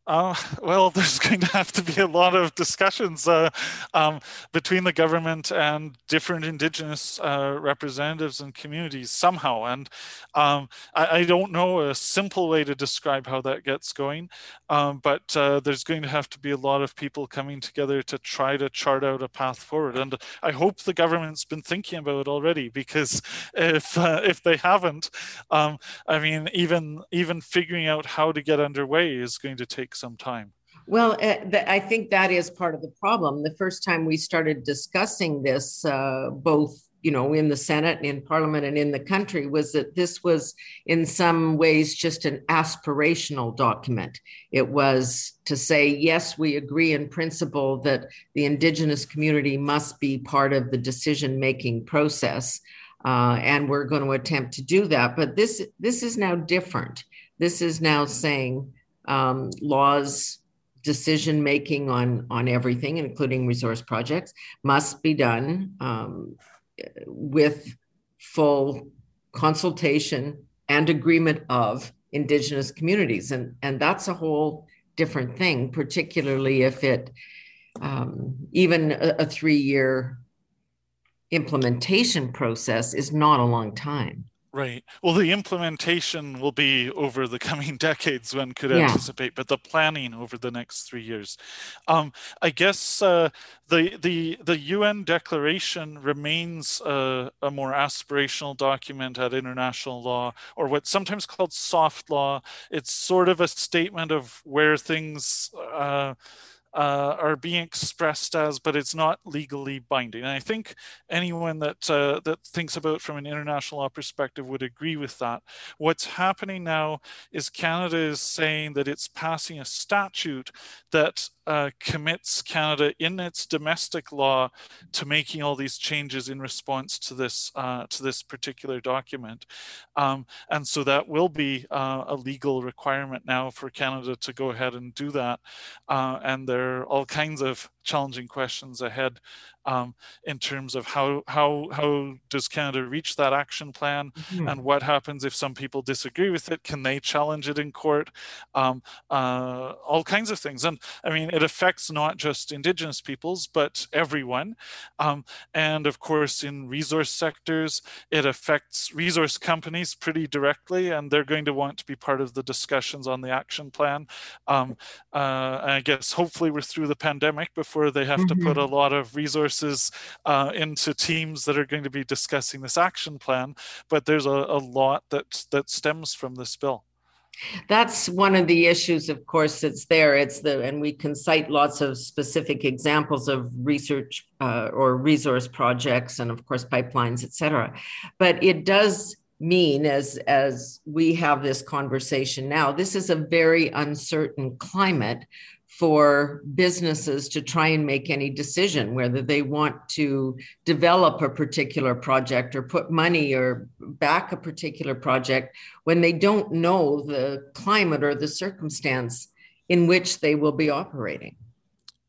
Uh, well, there's going to have to be a lot of discussions uh, um, between the government and different Indigenous uh, representatives and communities somehow. And um, I, I, don't know a simple way to describe how that gets going, um, but uh, there's going to have to be a lot of people coming together to try to chart out a path forward. And I hope the government's been thinking about it already, because if uh, if they haven't, um, I mean, even even figuring out how to get underway is going to take some time. Well, uh, the, I think that is part of the problem. The first time we started discussing this, uh, both you know in the Senate and in Parliament and in the country, was that this was in some ways just an aspirational document. It was to say, yes, we agree in principle that the Indigenous community must be part of the decision making process. Uh, and we're going to attempt to do that. But this this is now different. This is now saying um, laws decision making on on everything including resource projects must be done um, with full consultation and agreement of indigenous communities. And and that's a whole different thing particularly if it um, even a, a three year implementation process is not a long time Right. Well, the implementation will be over the coming decades, one could yeah. anticipate, but the planning over the next three years. Um, I guess uh, the the the UN declaration remains a, a, more aspirational document at international law, or what's sometimes called soft law. It's sort of a statement of where things. Uh, uh, are being expressed as, but it's not legally binding. And I think anyone that uh, that thinks about from an international law perspective would agree with that. What's happening now is Canada is saying that it's passing a statute that uh, commits Canada in its domestic law to making all these changes in response to this uh, to this particular document, um, and so that will be uh, a legal requirement now for Canada to go ahead and do that. Uh, and there are all kinds of challenging questions ahead um, in terms of how how how does Canada reach that action plan, mm-hmm. and what happens if some people disagree with it? Can they challenge it in court? Um, uh, all kinds of things, and I mean it affects not just Indigenous peoples but everyone, um, and of course in resource sectors it affects resource companies pretty directly, and they're going to want to be part of the discussions on the action plan. Um, uh, I guess hopefully we're through the pandemic before they have mm-hmm. to put a lot of resources resources uh, into teams that are going to be discussing this action plan. But there's a, a lot that that stems from this bill. That's one of the issues, of course, that's there. It's the, and we can cite lots of specific examples of research uh, or resource projects and, of course, pipelines, et cetera. But it does mean, as, as we have this conversation now, this is a very uncertain climate for businesses to try and make any decision whether they want to develop a particular project or put money or back a particular project when they don't know the climate or the circumstance in which they will be operating.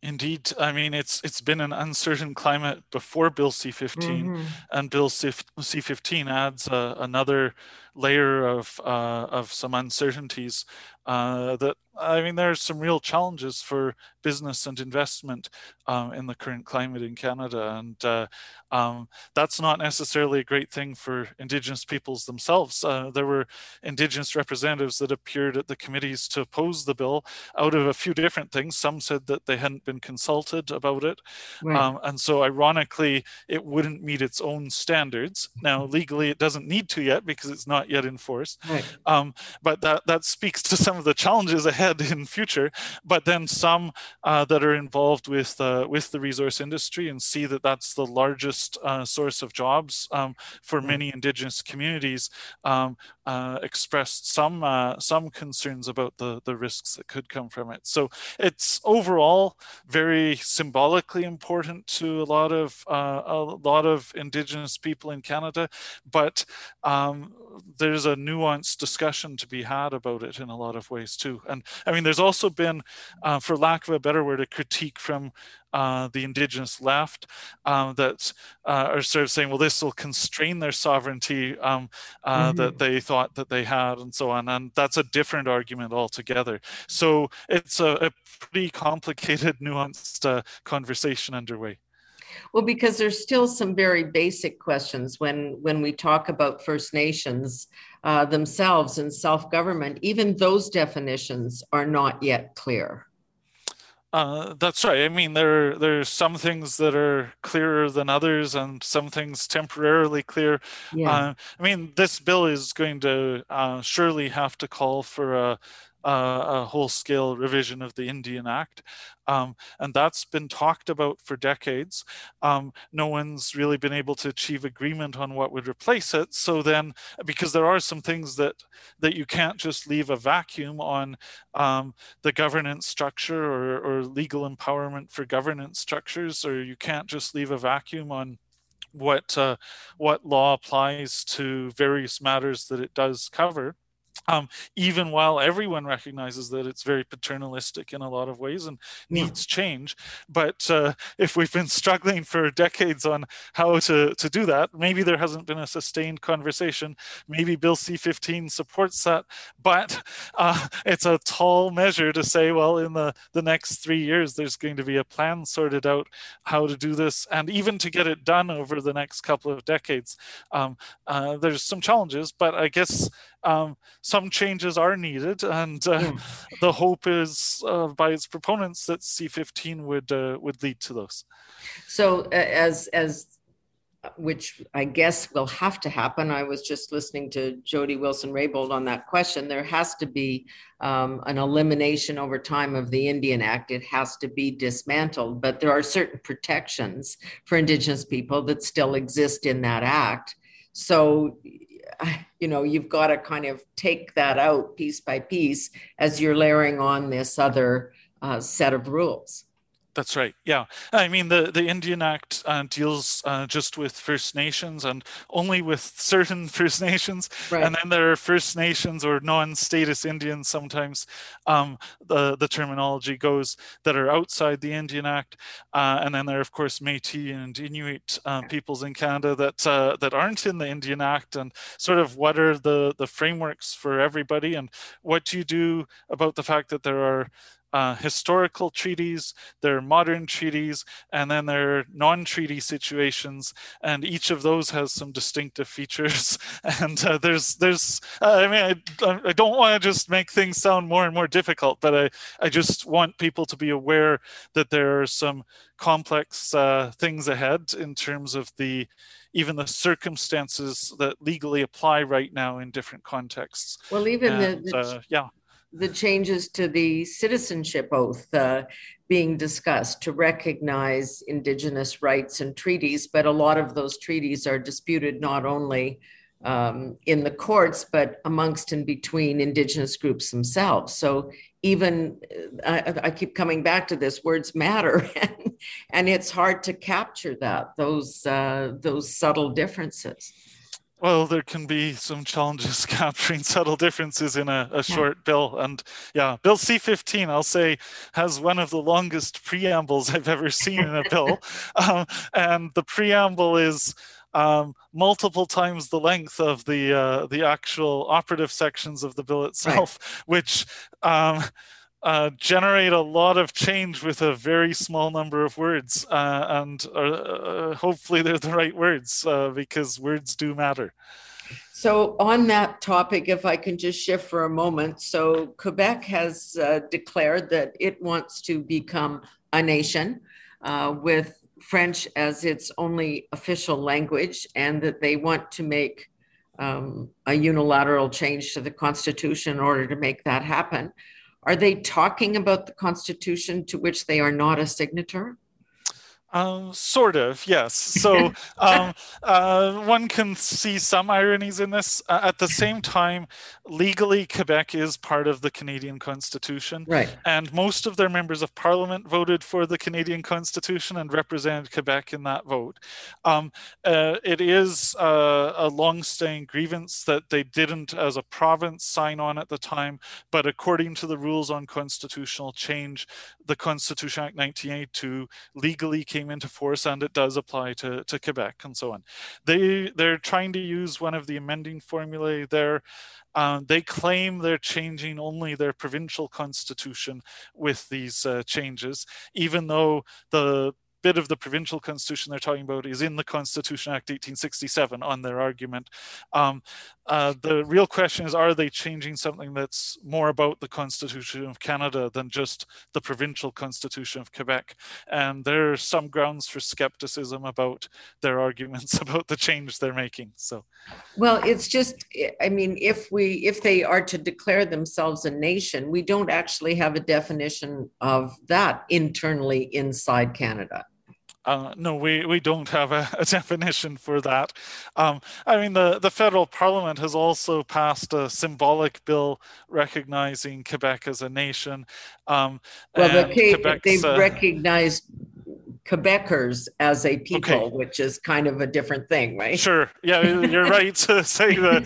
Indeed, I mean it's it's been an uncertain climate before Bill C-15, mm-hmm. and Bill C-15 adds uh, another layer of uh, of some uncertainties uh, that I mean, there's some real challenges for business and investment um, in the current climate in Canada, and uh, um, that's not necessarily a great thing for Indigenous peoples themselves. Uh, there were Indigenous representatives that appeared at the committees to oppose the bill out of a few different things. Some said that they hadn't been consulted about it, right. um, and so ironically, it wouldn't meet its own standards. Now, legally, it doesn't need to yet because it's not yet enforced, right. Um, but that that speaks to some of the challenges ahead in future. But then some uh, that are involved with uh, with the resource industry and see that that's the largest uh, source of jobs um, for many Indigenous communities um, uh, expressed some uh, some concerns about the the risks that could come from it. So it's overall very symbolically important to a lot of uh, a lot of Indigenous people in Canada, but um, there's a nuanced discussion to be had about it in a lot of ways too. And I mean, there's also been, uh, for lack of a better word, a critique from uh, the indigenous left um, that uh, are sort of saying, well, this will constrain their sovereignty um, uh, mm-hmm. that they thought that they had, and so on. And that's a different argument altogether. So it's a, a pretty complicated, nuanced uh, conversation underway. Well, because there's still some very basic questions when when we talk about First Nations uh, themselves and self government. Even those definitions are not yet clear. Uh, that's right. I mean, there there's some things that are clearer than others, and some things temporarily clear. Yeah. Uh, I mean, this bill is going to uh, surely have to call for a a whole scale revision of the Indian Act. Um, and that's been talked about for decades. Um, no one's really been able to achieve agreement on what would replace it. So then, because there are some things that that you can't just leave a vacuum on um, the governance structure or, or legal empowerment for governance structures, or you can't just leave a vacuum on what uh, what law applies to various matters that it does cover um, even while everyone recognizes that it's very paternalistic in a lot of ways and needs change. But uh, if we've been struggling for decades on how to, to do that, maybe there hasn't been a sustained conversation. Maybe Bill C-15 supports that, but uh, it's a tall measure to say, well, in the, the next three years, there's going to be a plan sorted out how to do this, and even to get it done over the next couple of decades. Um, uh, there's some challenges, but I guess um, some changes are needed, and uh, mm. the hope is uh, by its proponents that C15 would uh, would lead to those. So, as as which I guess will have to happen. I was just listening to Jody Wilson Raybould on that question. There has to be um, an elimination over time of the Indian Act. It has to be dismantled, but there are certain protections for Indigenous people that still exist in that act. So you know you've got to kind of take that out piece by piece as you're layering on this other uh, set of rules. That's right. Yeah, I mean the the Indian Act uh, deals uh, just with First Nations and only with certain First Nations, right. and then there are First Nations or non-status Indians. Sometimes um, the the terminology goes that are outside the Indian Act, uh, and then there are of course Métis and Inuit uh, peoples in Canada that uh, that aren't in the Indian Act, and sort of what are the the frameworks for everybody, and what do you do about the fact that there are uh, historical treaties, there are modern treaties, and then there are non-treaty situations, and each of those has some distinctive features. And uh, there's, there's, uh, I mean, I, I don't want to just make things sound more and more difficult, but I, I just want people to be aware that there are some complex uh, things ahead in terms of the even the circumstances that legally apply right now in different contexts. Well, even and, the, the uh, yeah the changes to the citizenship oath uh, being discussed to recognize Indigenous rights and treaties, but a lot of those treaties are disputed not only um, in the courts, but amongst and between Indigenous groups themselves. So even uh, I, I keep coming back to this: words matter, and, and it's hard to capture that those uh, those subtle differences. Well, there can be some challenges capturing subtle differences in a, a short yeah. bill. And yeah, Bill C 15, I'll say, has one of the longest preambles I've ever seen in a bill. Um, and the preamble is um, multiple times the length of the, uh, the actual operative sections of the bill itself, right. which um, uh, generate a lot of change with a very small number of words, uh, and uh, uh hopefully they're the right words uh, because words do matter. So, on that topic, if I can just shift for a moment. So, Quebec has uh, declared that it wants to become a nation with French as its only official language, and that they want to make um, a unilateral change to the Constitution in order to make that happen. Are they talking about the Constitution to which they are not a signature? Um, sort of, yes. So um, uh, one can see some ironies in this. Uh, at the same time, legally, Quebec is part of the Canadian Constitution. Right. And most of their members of parliament voted for the Canadian Constitution and represented Quebec in that vote. Um, uh, it is uh, a long-staying grievance that they didn't, as a province, sign on at the time. But according to the rules on constitutional change, the Constitution Act 1982 legally came into force and it does apply to, to Quebec and so on. They, they're trying to use one of the amending formulae there. Um, they claim they're changing only their provincial constitution with these uh, changes, even though the bit of the provincial constitution they're talking about is in the Constitution Act 1867 on their argument. Um, uh, the real question is are they changing something that's more about the Constitution of Canada than just the provincial Constitution of Quebec? And there are some grounds for skepticism about their arguments about the change they're making. So, well, it's just, I mean, if we if they are to declare themselves a nation, we don't actually have a definition of that internally inside Canada. Uh, no, we, we don't have a, a definition for that. Um, I mean, the, the federal parliament has also passed a symbolic bill recognizing Quebec as a nation. Um, well, the, they've uh, recognized Quebecers as a people, okay. which is kind of a different thing, right? Sure. Yeah, you're right to say the,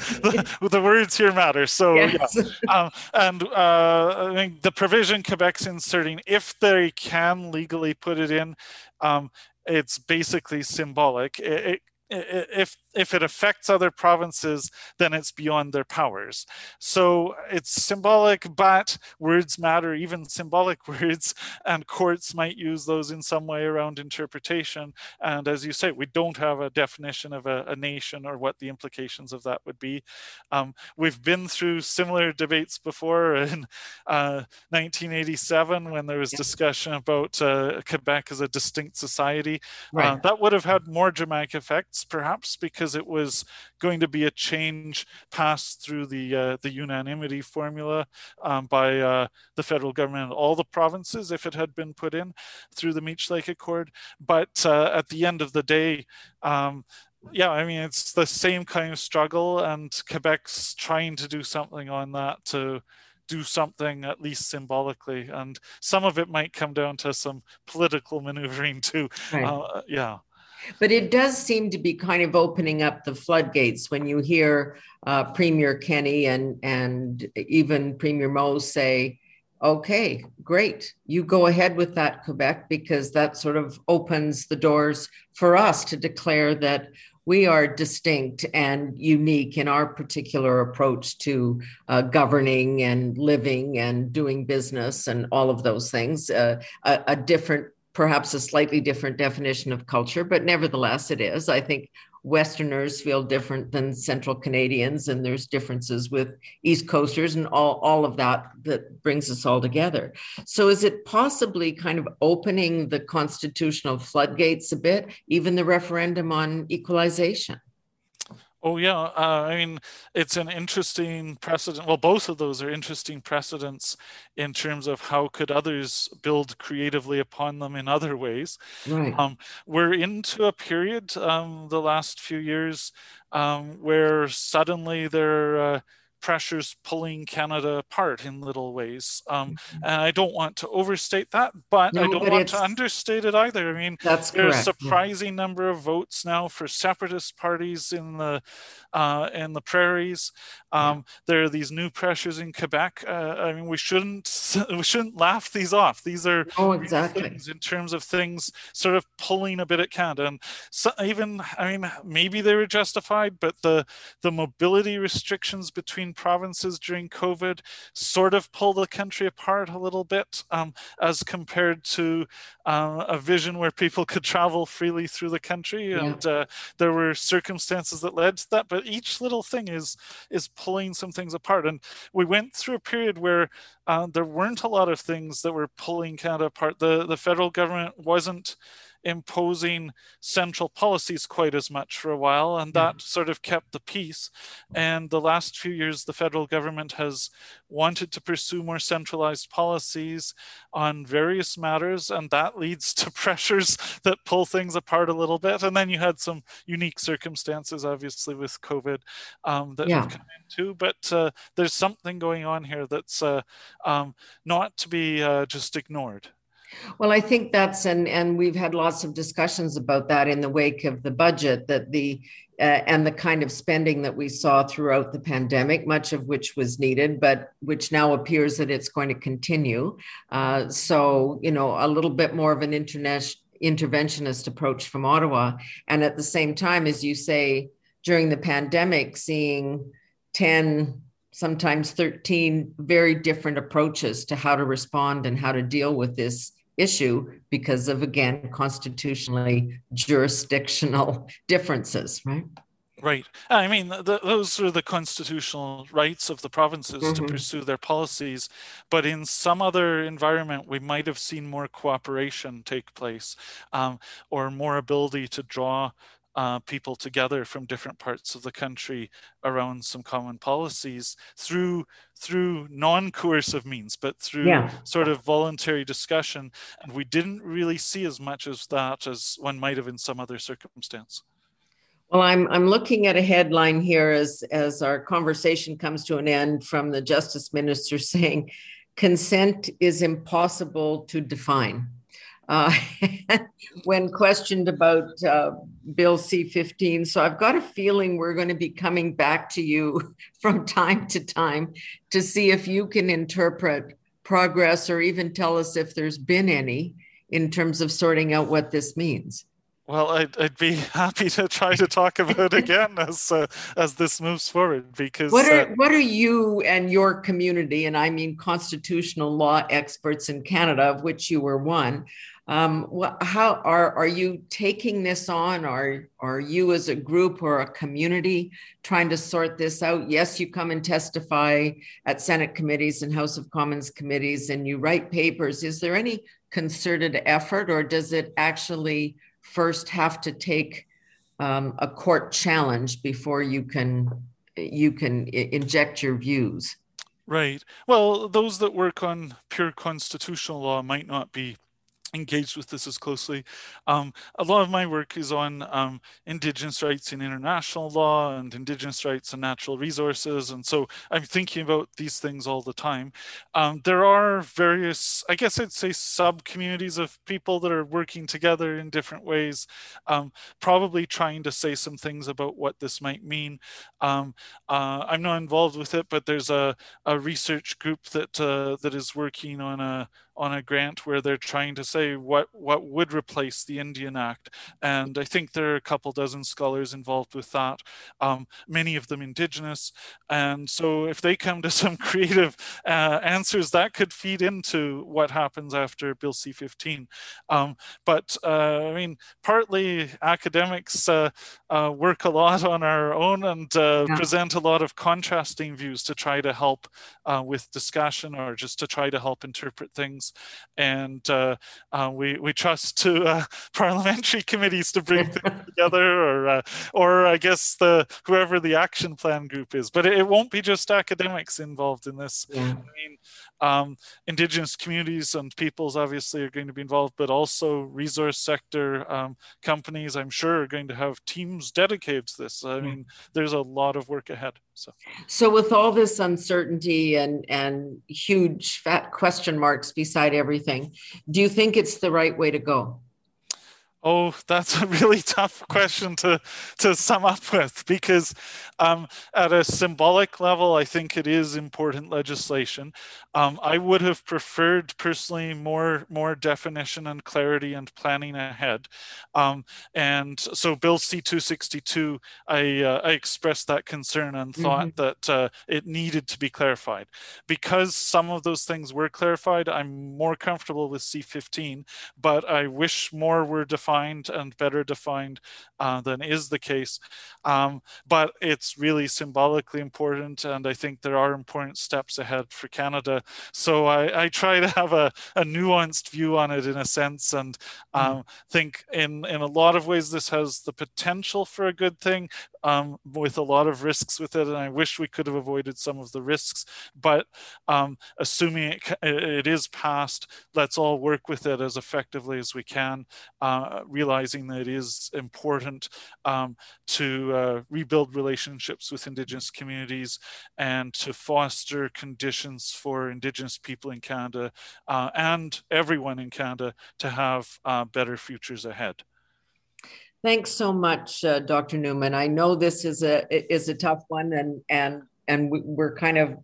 the, the, words here matter. So, yes. yeah. Um, and uh, I mean, the provision Quebec's inserting, if they can legally put it in, um, it's basically symbolic. It, it, if if it affects other provinces, then it's beyond their powers. So it's symbolic, but words matter, even symbolic words, and courts might use those in some way around interpretation. And as you say, we don't have a definition of a, a nation or what the implications of that would be. Um, we've been through similar debates before in uh, 1987 when there was discussion about uh, Quebec as a distinct society. Right. Uh, that would have had more dramatic effects, perhaps, because because it was going to be a change passed through the uh, the unanimity formula um, by uh, the federal government and all the provinces if it had been put in through the Meech Lake Accord. But uh, at the end of the day, um, yeah, I mean it's the same kind of struggle, and Quebec's trying to do something on that to do something at least symbolically. And some of it might come down to some political maneuvering too. Right. Uh, yeah. But it does seem to be kind of opening up the floodgates when you hear uh, Premier Kenney and and even Premier Moe say, "Okay, great, you go ahead with that, Quebec, because that sort of opens the doors for us to declare that we are distinct and unique in our particular approach to uh, governing and living and doing business and all of those things. Uh, a, a, different perhaps a slightly different definition of culture, but nevertheless, it is. I think Westerners feel different than Central Canadians, and there's differences with East Coasters, and all, all of that that brings us all together. So, is it possibly kind of opening the constitutional floodgates a bit, even the referendum on equalization? Oh yeah, uh, I mean it's an interesting precedent. Well, both of those are interesting precedents in terms of how could others build creatively upon them in other ways. Right. Um, we're into a period um, the last few years um, where suddenly there. Uh, pressures pulling Canada apart in little ways. Um, mm-hmm. and I don't want to overstate that, but no, I don't but want to understate it either. I mean, there's a surprising yeah. number of votes now for separatist parties in the uh, in the prairies. Um, yeah. There are these new pressures in Quebec. Uh, I mean, we shouldn't we shouldn't laugh these off. These are oh, exactly things in terms of things sort of pulling a bit at Canada. And so even I mean, maybe they were justified, but the the mobility restrictions between provinces during COVID sort of pull the country apart a little bit um, as compared to uh, a vision where people could travel freely through the country. Yeah. And uh, there were circumstances that led to that, but each little thing is is pulling some things apart. And we went through a period where uh, there weren't a lot of things that were pulling Canada apart. The the federal government wasn't imposing central policies quite as much for a while, and that mm. sort of kept the peace. And the last few years, the federal government has wanted to pursue more centralized policies on various matters, and that leads to pressures that pull things apart a little bit. And then you had some unique circumstances, obviously, with COVID um, that yeah. have come into. But uh, there's something going on here that's uh, um, not to be uh, just ignored. Well, I think that's and and we've had lots of discussions about that in the wake of the budget that the uh, and the kind of spending that we saw throughout the pandemic, much of which was needed, but which now appears that it's going to continue. Uh, so, you know, a little bit more of an internet interventionist approach from Ottawa, and at the same time, as you say, during the pandemic, seeing ten sometimes 13 very different approaches to how to respond and how to deal with this issue because of, again, constitutionally jurisdictional differences, right? Right. I mean, the, those are the constitutional rights of the provinces mm-hmm. to pursue their policies. But in some other environment, we might have seen more cooperation take place um, or more ability to draw uh, people together from different parts of the country around some common policies through through non-coercive means, but through yeah. sort of voluntary discussion. And we didn't really see as much as that as one might have in some other circumstance. Well, I'm I'm looking at a headline here as as our conversation comes to an end from the Justice Minister saying, "Consent is impossible to define." Uh, when questioned about uh, Bill C 15. So I've got a feeling we're going to be coming back to you from time to time to see if you can interpret progress or even tell us if there's been any in terms of sorting out what this means. Well, I'd, I'd be happy to try to talk about it again as uh, as this moves forward because what are uh, what are you and your community and I mean constitutional law experts in Canada of which you were one um, what, how are are you taking this on? Are are you as a group or a community trying to sort this out? Yes, you come and testify at Senate committees and House of Commons committees, and you write papers. Is there any concerted effort, or does it actually first have to take um, a court challenge before you can you can inject your views? Right. Well, those that work on pure constitutional law might not be engaged with this as closely. Um, a lot of my work is on um, Indigenous rights in international law and Indigenous rights and natural resources. And so I'm thinking about these things all the time. Um, there are various, I guess I'd say sub communities of people that are working together in different ways, um, probably trying to say some things about what this might mean. Um, uh, I'm not involved with it, but there's a, a research group that, uh, that is working on a on a grant where they're trying to say what what would replace the Indian Act, and I think there are a couple dozen scholars involved with that, um, many of them Indigenous, and so if they come to some creative uh, answers, that could feed into what happens after Bill C-15. Um, but uh, I mean, partly academics uh, uh, work a lot on our own and uh, yeah. present a lot of contrasting views to try to help uh, with discussion or just to try to help interpret things and uh, uh, we we trust to uh, parliamentary committees to bring things together, or uh, or I guess the whoever the action plan group is. But it, it won't be just academics involved in this. Yeah. I mean, um, indigenous communities and peoples obviously are going to be involved, but also resource sector um, companies, I'm sure, are going to have teams dedicated to this. I mean, there's a lot of work ahead. So, so with all this uncertainty and and huge fat question marks beside everything, do you think it's the right way to go? Oh, that's a really tough question to, to sum up with because, um, at a symbolic level, I think it is important legislation. Um, I would have preferred personally more more definition and clarity and planning ahead. Um, and so, Bill C two sixty two, I uh, I expressed that concern and thought mm-hmm. that uh, it needed to be clarified. Because some of those things were clarified, I'm more comfortable with C fifteen, but I wish more were defined defined and better defined uh, than is the case. Um, but it's really symbolically important, and I think there are important steps ahead for Canada. So I, I try to have a, a, nuanced view on it in a sense, and um, mm. think in in a lot of ways this has the potential for a good thing, um, with a lot of risks with it, and I wish we could have avoided some of the risks. But um, assuming it, it is passed, let's all work with it as effectively as we can, uh, realizing that it is important um, to uh, rebuild relationships with Indigenous communities and to foster conditions for Indigenous people in Canada uh, and everyone in Canada to have uh, better futures ahead. Thanks so much, uh, Dr. Newman. I know this is a is a tough one, and and and we're kind of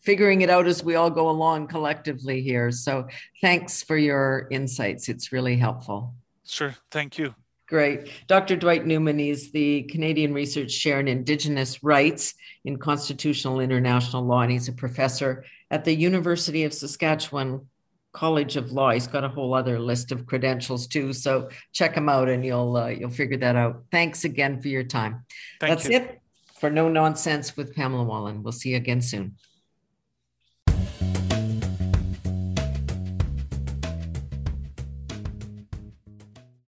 figuring it out as we all go along collectively here. So thanks for your insights. It's really helpful. Sure. Thank you. Great. Dr. Dwight Newman is the Canadian Research Chair in Indigenous Rights in Constitutional International Law, and he's a professor at the University of Saskatchewan College of Law. He's got a whole other list of credentials too. So check him out, and you'll uh, you'll figure that out. Thanks again for your time. Thank That's you. it for No Nonsense with Pamela Wallin. We'll see you again soon.